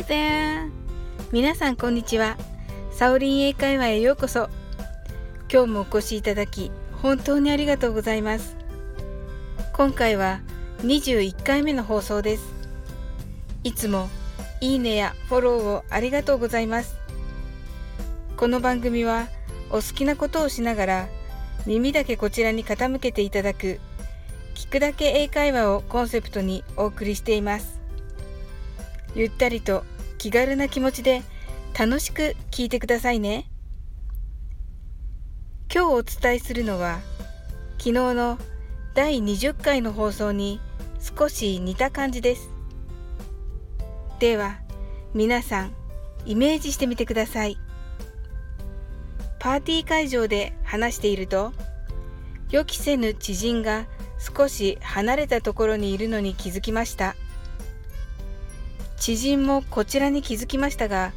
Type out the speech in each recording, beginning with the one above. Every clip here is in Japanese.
Hi there! 皆さんこんにちは。サオリン英会話へようこそ。今日もお越しいただき本当にありがとうございます。今回は21回目の放送です。いつもいいねやフォローをありがとうございます。この番組はお好きなことをしながら耳だけこちらに傾けていただく聞くだけ英会話をコンセプトにお送りしています。ゆったりと気軽な気持ちで楽しく聞いてくださいね。今日お伝えするのは昨日の第20回の放送に少し似た感じです。では皆さんイメージしてみてください。パーティー会場で話していると予期せぬ知人が少し離れたところにいるのに気づきました。知人もこちらに気づきましたが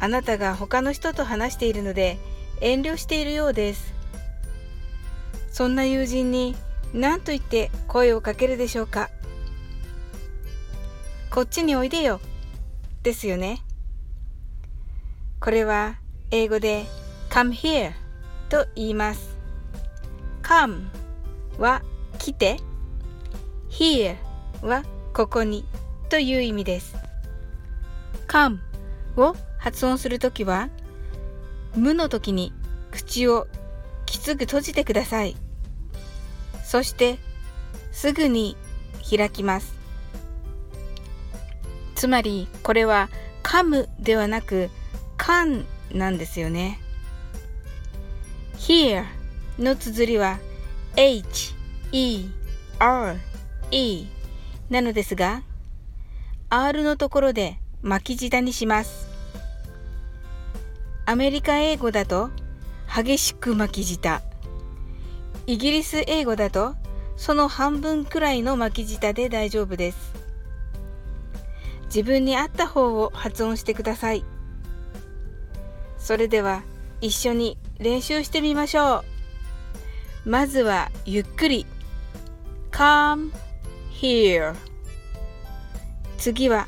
あなたが他の人と話しているので遠慮しているようです。そんな友人に何と言って声をかけるでしょうか。こっちにおいでよ。ですよね。これは英語で come here と言います。come は来て here はここにという意味です。Come を発音するときは無の時に口をきつく閉じてください。そしてすぐに開きます。つまりこれは噛むではなく噛んなんですよね。here の綴りは h, e, r, e なのですが r のところで巻き舌にします。アメリカ英語だと激しく巻き舌。イギリス英語だとその半分くらいの巻き舌で大丈夫です。自分に合った方を発音してください。それでは一緒に練習してみましょう。まずはゆっくり。Come here 次は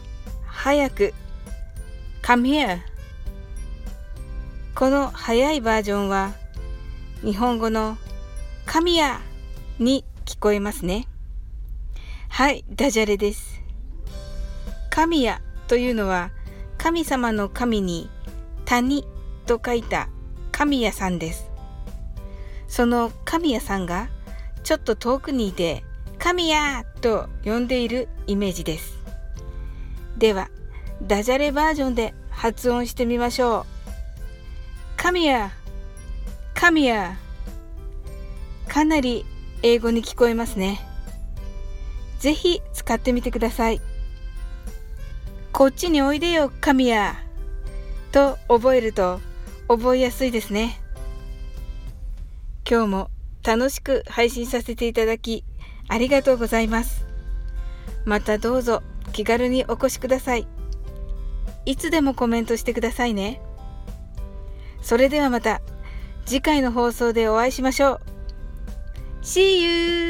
早く。Come here. この早いバージョンは日本語の神やに聞こえますね。はいダジャレです。神やというのは神様の神に谷と書いた神谷さんです。その神谷さんがちょっと遠くにいて神谷と呼んでいるイメージです。ではダジャレバージョンで発音してみましょう。神谷神谷かなり英語に聞こえますね。ぜひ使ってみてください。こっちにおいでよ神谷と覚えると覚えやすいですね。今日も楽しく配信させていただきありがとうございます。またどうぞ気軽にお越しください。いつでもコメントしてくださいね。それではまた次回の放送でお会いしましょう。See you!